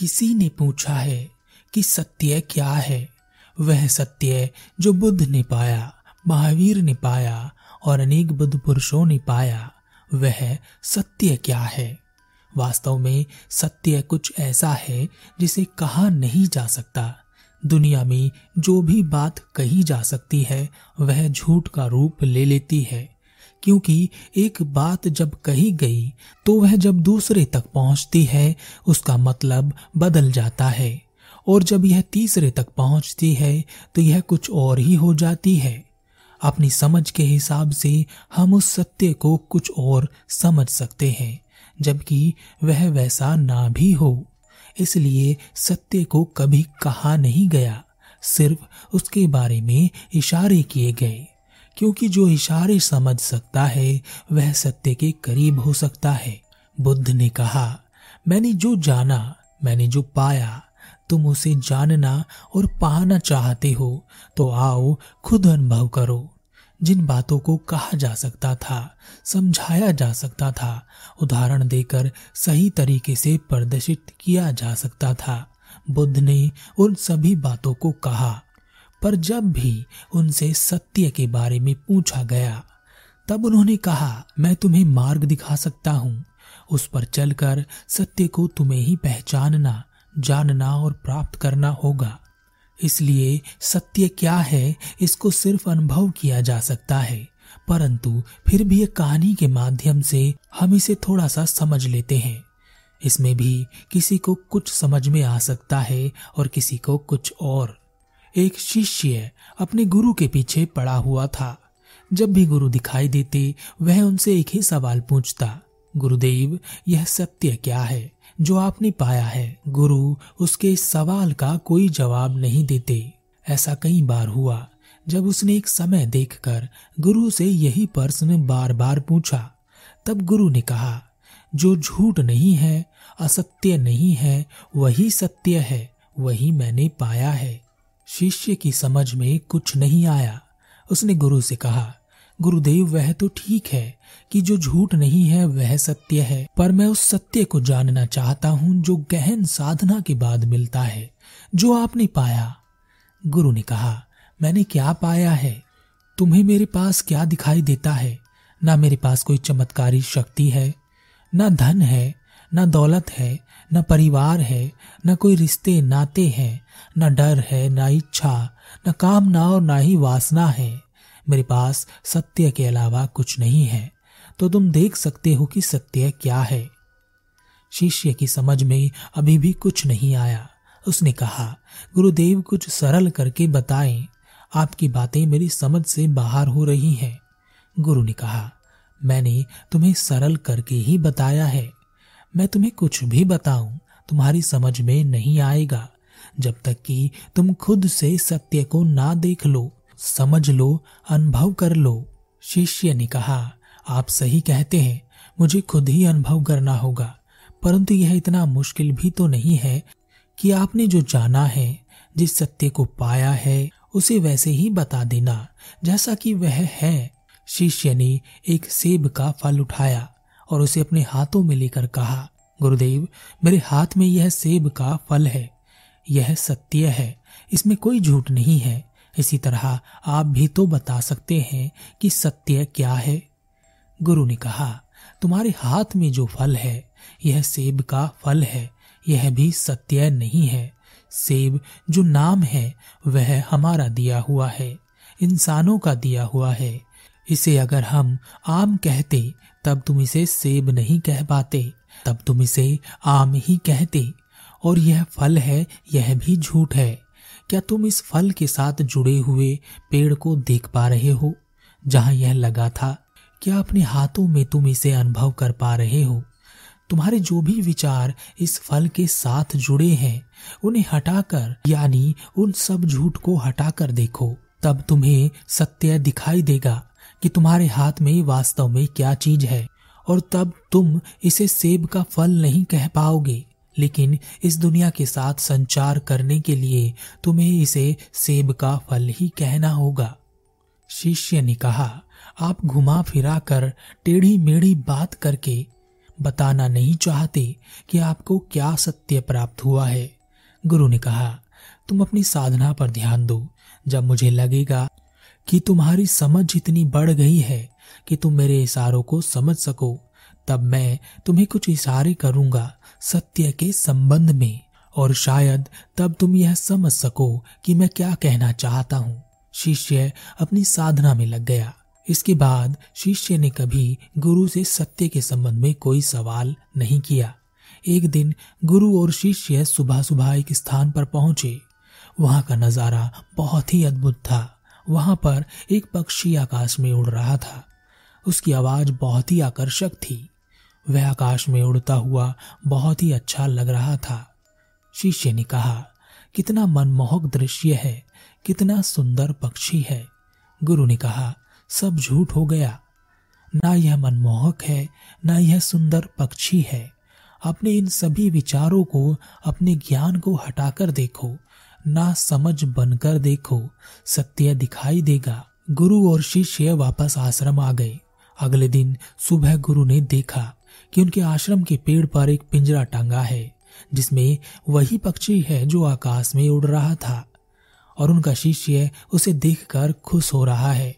किसी ने पूछा है कि सत्य क्या है? वह सत्य जो बुद्ध ने पाया, महावीर ने पाया और अनेक बुद्ध पुरुषों ने पाया, वह सत्य क्या है? वास्तव में सत्य कुछ ऐसा है जिसे कहा नहीं जा सकता। दुनिया में जो भी बात कही जा सकती है, वह झूठ का रूप ले लेती है। क्योंकि एक बात जब कही गई तो वह जब दूसरे तक पहुँचती है, उसका मतलब बदल जाता है। और जब यह तीसरे तक पहुँचती है तो यह कुछ और ही हो जाती है। अपनी समझ के हिसाब से हम उस सत्य को कुछ और समझ सकते हैं, जबकि वह वैसा ना भी हो। इसलिए सत्य को कभी कहा नहीं गया, सिर्फ़ उसके बारे में इशारे किए गए। क्योंकि जो इशारे समझ सकता है, वह सत्य के करीब हो सकता है। बुद्ध ने कहा, मैंने जो जाना, मैंने जो पाया, तुम उसे जानना और पाना चाहते हो तो आओ खुद अनुभव करो। जिन बातों को कहा जा सकता था, समझाया जा सकता था, उदाहरण देकर सही तरीके से प्रदर्शित किया जा सकता था। बुद्ध ने उन सभी बातों को कहा पर जब भी उनसे सत्य के बारे में पूछा गया, तब उन्होंने कहा, मैं तुम्हें मार्ग दिखा सकता हूँ। उस पर चलकर सत्य को तुम्हें ही पहचानना, जानना और प्राप्त करना होगा। इसलिए सत्य क्या है, इसको सिर्फ़ अनुभव किया जा सकता है। परंतु फिर भी एक कहानी के माध्यम से हम इसे थोड़ा सा समझ लेते हैं। इसमें भी किसी को कुछ समझ में आ सकता है और किसी को कुछ और। एक शिष्य अपने गुरु के पीछे पड़ा हुआ था। जब भी गुरु दिखाई देते, वह उनसे एक ही सवाल पूछता, गुरुदेव, यह सत्य क्या है? जो आपने पाया है, गुरु उसके सवाल का कोई जवाब नहीं देते। ऐसा कई बार हुआ। जब उसने एक समय देखकर गुरु से यही प्रश्न बार बार पूछा, तब गुरु ने कहा, जो झूठ नहीं है, असत्य नहीं है, वही सत्य है, वही मैंने पाया है। शिष्य की समझ में कुछ नहीं आया। उसने गुरु से कहा, गुरुदेव, वह तो ठीक है कि जो झूठ नहीं है, वह सत्य है, पर मैं उस सत्य को जानना चाहता हूँ जो गहन साधना के बाद मिलता है, जो आपने पाया। गुरु ने कहा, मैंने क्या पाया है? तुम्हें मेरे पास क्या दिखाई देता है? ना मेरे पास कोई चमत्कारी शक्ति है, ना धन है ना दौलत है, न परिवार है, न कोई रिश्ते, नाते हैं, न डर है, न इच्छा, न कामना और ना ही वासना है। मेरे पास सत्य के अलावा कुछ नहीं है। तो तुम देख सकते हो कि सत्य क्या है। शिष्य की समझ में अभी भी कुछ नहीं आया। उसने कहा, गुरुदेव कुछ सरल करके बताएँ। आपकी बातें मेरी समझ से बाहर हो रही हैं। गुरु ने कहा, मैंने तुम्हें सरल करके ही बताया है। मैं तुम्हें कुछ भी बताऊँ, तुम्हारी समझ में नहीं आएगा। जब तक कि तुम खुद से सत्य को ना देख लो, समझ लो, अनुभव कर लो। शिष्य ने कहा, आप सही कहते हैं, मुझे खुद ही अनुभव करना होगा, परंतु यह इतना मुश्किल भी तो नहीं है कि आपने जो जाना है, जिस सत्य को पाया है, उसे वैसे ही बता देना, जैसा कि वह है। शिष्य ने एक सेब का फल उठाया और उसे अपने हाथों में लेकर कहा, गुरुदेव, मेरे हाथ में यह सेब का फल है। यह सत्य है। इसमें कोई झूठ नहीं है। इसी तरह आप भी तो बता सकते हैं कि सत्य क्या है। गुरु ने कहा, तुम्हारे हाथ में जो फल है, यह सेब का फल है। यह भी सत्य नहीं है। सेब जो नाम है, वह हमारा दिया हुआ है। इंसानों का दिया हुआ है। इसे अगर हम आम कहते, तब तुम इसे सेब नहीं कह पाते। तब तुम इसे आम ही कहते। और यह फल है, यह भी झूठ है। क्या तुम इस फल के साथ जुड़े हुए पेड़ को देख पा रहे हो, जहाँ यह लगा था? क्या अपने हाथों में तुम इसे अनुभव कर पा रहे हो? तुम्हारे जो भी विचार इस फल के साथ जुड़े हैं, उन्हें हटाकर, यानी उन सब झूठ को हटाकर देखो। तब तुम्हें सत्य दिखाई देगा। कि तुम्हारे हाथ में वास्तव में क्या चीज़ है, और तब तुम इसे सेब का फल नहीं कह पाओगे। लेकिन इस दुनिया के साथ संचार करने के लिए तुम्हें इसे सेब का फल ही कहना होगा। शिष्य ने कहा, आप घुमा फिरा कर टेढ़ी मेढ़ी बात करके बताना नहीं चाहते कि आपको क्या सत्य प्राप्त हुआ है। गुरु ने कहा, तुम अपनी साधना पर ध्यान दो। जब मुझे लगेगा कि तुम्हारी समझ इतनी बढ़ गई है कि तुम मेरे इशारों को समझ सको, तब मैं तुम्हें कुछ इशारे करूँगा सत्य के संबंध में। और शायद तब तुम यह समझ सको कि मैं क्या कहना चाहता हूँ। शिष्य अपनी साधना में लग गया। इसके बाद शिष्य ने कभी गुरु से सत्य के संबंध में कोई सवाल नहीं किया। एक दिन गुरु और शिष्य सुबह सुबह एक स्थान पर पहुँचे। वहाँ का नज़ारा बहुत ही अद्भुत था। वहाँ पर एक पक्षी आकाश में उड़ रहा था। उसकी आवाज़ बहुत ही आकर्षक थी। वह आकाश में उड़ता हुआ बहुत ही अच्छा लग रहा था। शिष्य ने कहा, कितना मनमोहक दृश्य है, कितना सुंदर पक्षी है। गुरु ने कहा, सब झूठ हो गया। ना यह मनमोहक है, ना यह सुंदर पक्षी है। अपने इन सभी विचारों को, अपने ज्ञान को हटाकर देखो ना समझ बनकर देखो, सत्य दिखाई देगा। गुरु और शिष्य वापस आश्रम आ गए। अगले दिन सुबह गुरु ने देखा कि उनके आश्रम के पेड़ पर एक पिंजरा टांगा है, जिसमें वही पक्षी है जो आकाश में उड़ रहा था, और उनका शिष्य उसे देखकर खुश हो रहा है।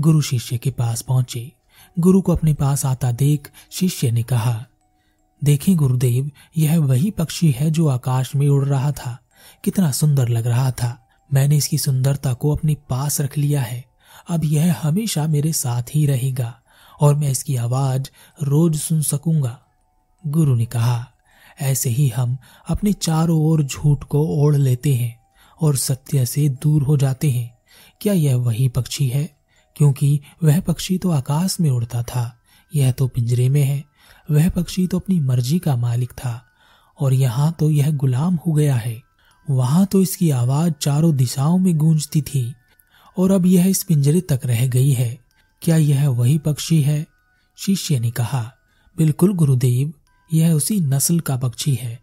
गुरु शिष्य के पास पहुँचे। गुरु को अपने पास आता देख शिष्य ने कहा, देखें गुरुदेव, यह वही पक्षी है जो आकाश में उड़ रहा था। कितना सुंदर लग रहा था। मैंने इसकी सुंदरता को अपने पास रख लिया है। अब यह हमेशा मेरे साथ ही रहेगा और मैं इसकी आवाज़ रोज सुन सकूँगा। गुरु ने कहा, ऐसे ही हम अपने चारों ओर झूठ को ओढ़ लेते हैं और सत्य से दूर हो जाते हैं। क्या यह वही पक्षी है? क्योंकि वह पक्षी तो आकाश में उड़ता था। यह तो पिंजरे में है। वह पक्षी तो अपनी मर्ज़ी का मालिक था। और यहाँ तो यह गुलाम हो गया है। वहाँ तो इसकी आवाज़ चारों दिशाओं में गूंजती थी, और अब यह इस पिंजरे तक रह गई है। क्या यह वही पक्षी है? शिष्य ने कहा, बिल्कुल गुरुदेव, यह उसी नस्ल का पक्षी है।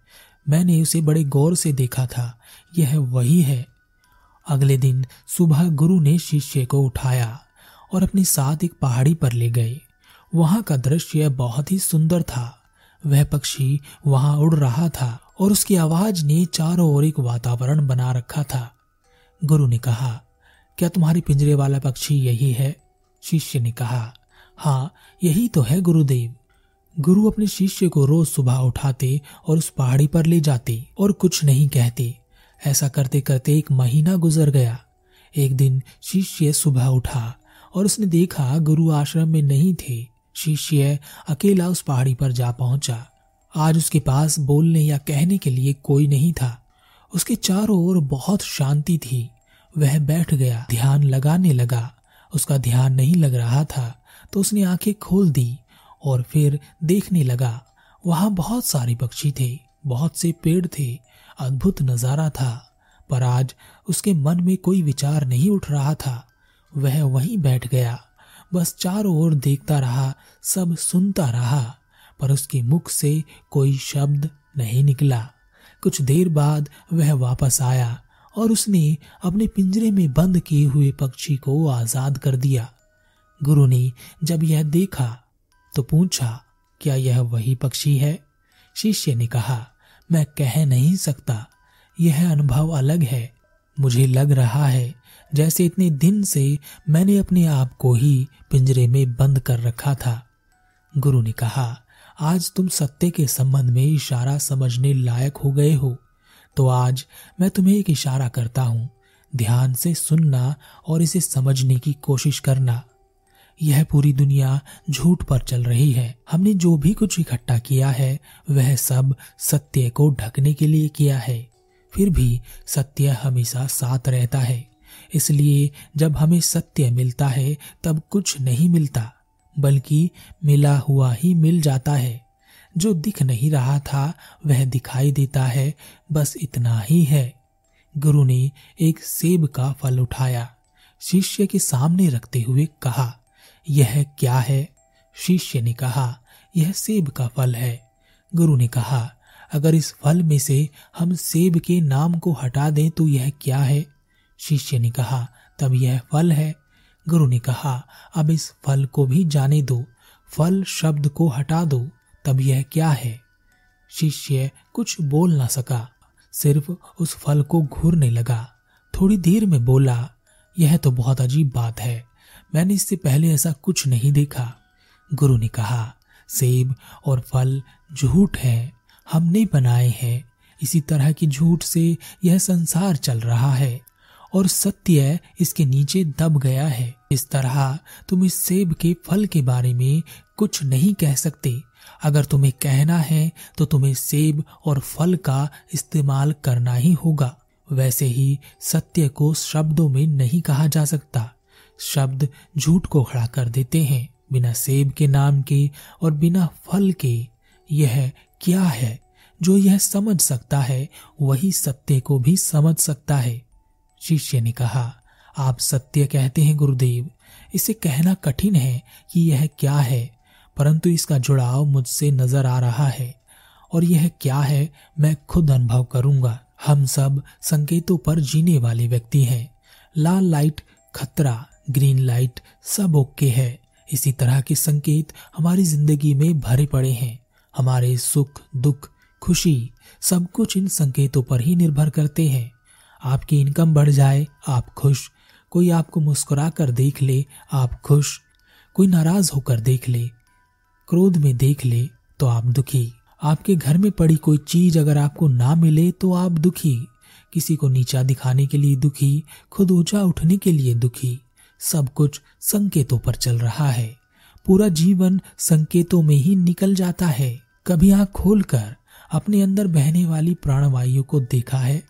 मैंने उसे बड़े गौर से देखा था, यह वही है। अगले दिन सुबह गुरु ने शिष्य को उठाया और अपने साथ एक पहाड़ी पर ले गए। वहाँ का दृश्य बहुत ही सुंदर था। वह पक्षी वहाँ उड़ रहा था। और उसकी आवाज़ ने चारों ओर एक वातावरण बना रखा था। गुरु ने कहा, क्या तुम्हारे पिंजरे वाला पक्षी यही है? शिष्य ने कहा हाँ यही तो है गुरुदेव। गुरु अपने शिष्य को रोज सुबह उठाते और उस पहाड़ी पर ले जाते और कुछ नहीं कहते। ऐसा करते करते एक महीना गुजर गया। एक दिन शिष्य सुबह उठा और उसने देखा गुरु आश्रम में नहीं थे। शिष्य अकेला उस पहाड़ी पर जा पहुँचा। आज उसके पास बोलने या कहने के लिए कोई नहीं था। उसके चारों ओर बहुत शांति थी। वह बैठ गया, ध्यान लगाने लगा। उसका ध्यान नहीं लग रहा था तो उसने आँखें खोल दी और फिर देखने लगा। वहाँ बहुत सारे पक्षी थे, बहुत से पेड़ थे, अद्भुत नज़ारा था, पर आज उसके मन में कोई विचार नहीं उठ रहा था। वह वहीं बैठ गया, बस चारों ओर देखता रहा, सब सुनता रहा। पर उसके मुख से कोई शब्द नहीं निकला। कुछ देर बाद वह वापस आया और उसने अपने पिंजरे में बंद किए हुए पक्षी को आज़ाद कर दिया। गुरु ने जब यह देखा तो पूछा, क्या यह वही पक्षी है? शिष्य ने कहा, मैं कह नहीं सकता। यह अनुभव अलग है। मुझे लग रहा है जैसे इतने दिन से मैंने अपने आप को ही पिंजरे में बंद कर रखा था। गुरु ने कहा आज तुम सत्य के संबंध में इशारा समझने लायक हो गए हो। तो आज मैं तुम्हें एक इशारा करता हूँ। ध्यान से सुनना और इसे समझने की कोशिश करना। यह पूरी दुनिया झूठ पर चल रही है। हमने जो भी कुछ इकट्ठा किया है, वह सब सत्य को ढकने के लिए किया है। फिर भी सत्य हमेशा साथ रहता है। इसलिए जब हमें सत्य मिलता है, तब कुछ नहीं मिलता। बल्कि मिला हुआ ही मिल जाता है। जो दिख नहीं रहा था, वह दिखाई देता है। बस इतना ही है। गुरु ने एक सेब का फल उठाया। शिष्य के सामने रखते हुए कहा, यह क्या है? शिष्य ने कहा, यह सेब का फल है। गुरु ने कहा, अगर इस फल में से हम सेब के नाम को हटा दें तो यह क्या है? शिष्य ने कहा, तब यह फल है। गुरु ने कहा, अब इस फल को भी जाने दो, फल शब्द को हटा दो, तब यह क्या है? शिष्य कुछ बोल ना सका, सिर्फ़ उस फल को घूरने लगा। थोड़ी देर में बोला, यह तो बहुत अजीब बात है, मैंने इससे पहले ऐसा कुछ नहीं देखा। गुरु ने कहा, सेब और फल झूठ है, हमने बनाए हैं, इसी तरह की झूठ से यह संसार चल रहा है। और सत्य इसके नीचे दब गया है। इस तरह तुम इस सेब के फल के बारे में कुछ नहीं कह सकते। अगर तुम्हें कहना है तो तुम्हें सेब और फल का इस्तेमाल करना ही होगा। वैसे ही सत्य को शब्दों में नहीं कहा जा सकता। शब्द झूठ को खड़ा कर देते हैं, बिना सेब के नाम के और बिना फल के। यह क्या है? जो यह समझ सकता है, वही सत्य को भी समझ सकता है। शिष्य ने कहा, आप सत्य कहते हैं गुरुदेव, इसे कहना कठिन है कि यह क्या है, परंतु इसका जुड़ाव मुझसे नज़र आ रहा है, और यह क्या है मैं खुद अनुभव करूँगा। हम सब संकेतों पर जीने वाले व्यक्ति हैं। लाल लाइट, खतरा, ग्रीन लाइट सब ओके है। इसी तरह के संकेत हमारी ज़िंदगी में भरे पड़े हैं। हमारे सुख, दुख, खुशी सब कुछ इन संकेतों पर ही निर्भर करते हैं। आपकी इनकम बढ़ जाए, आप खुश। कोई आपको मुस्कुरा कर देख ले, आप खुश। कोई नाराज़ होकर देख ले, क्रोध में देख ले तो आप दुखी। आपके घर में पड़ी कोई चीज़ अगर आपको ना मिले तो आप दुखी। किसी को नीचा दिखाने के लिए दुखी, खुद ऊँचा उठने के लिए दुखी। सब कुछ संकेतों पर चल रहा है। पूरा जीवन संकेतों में ही निकल जाता है। कभी आँख खोलकर अपने अंदर बहने वाली प्राणवायु को देखा है।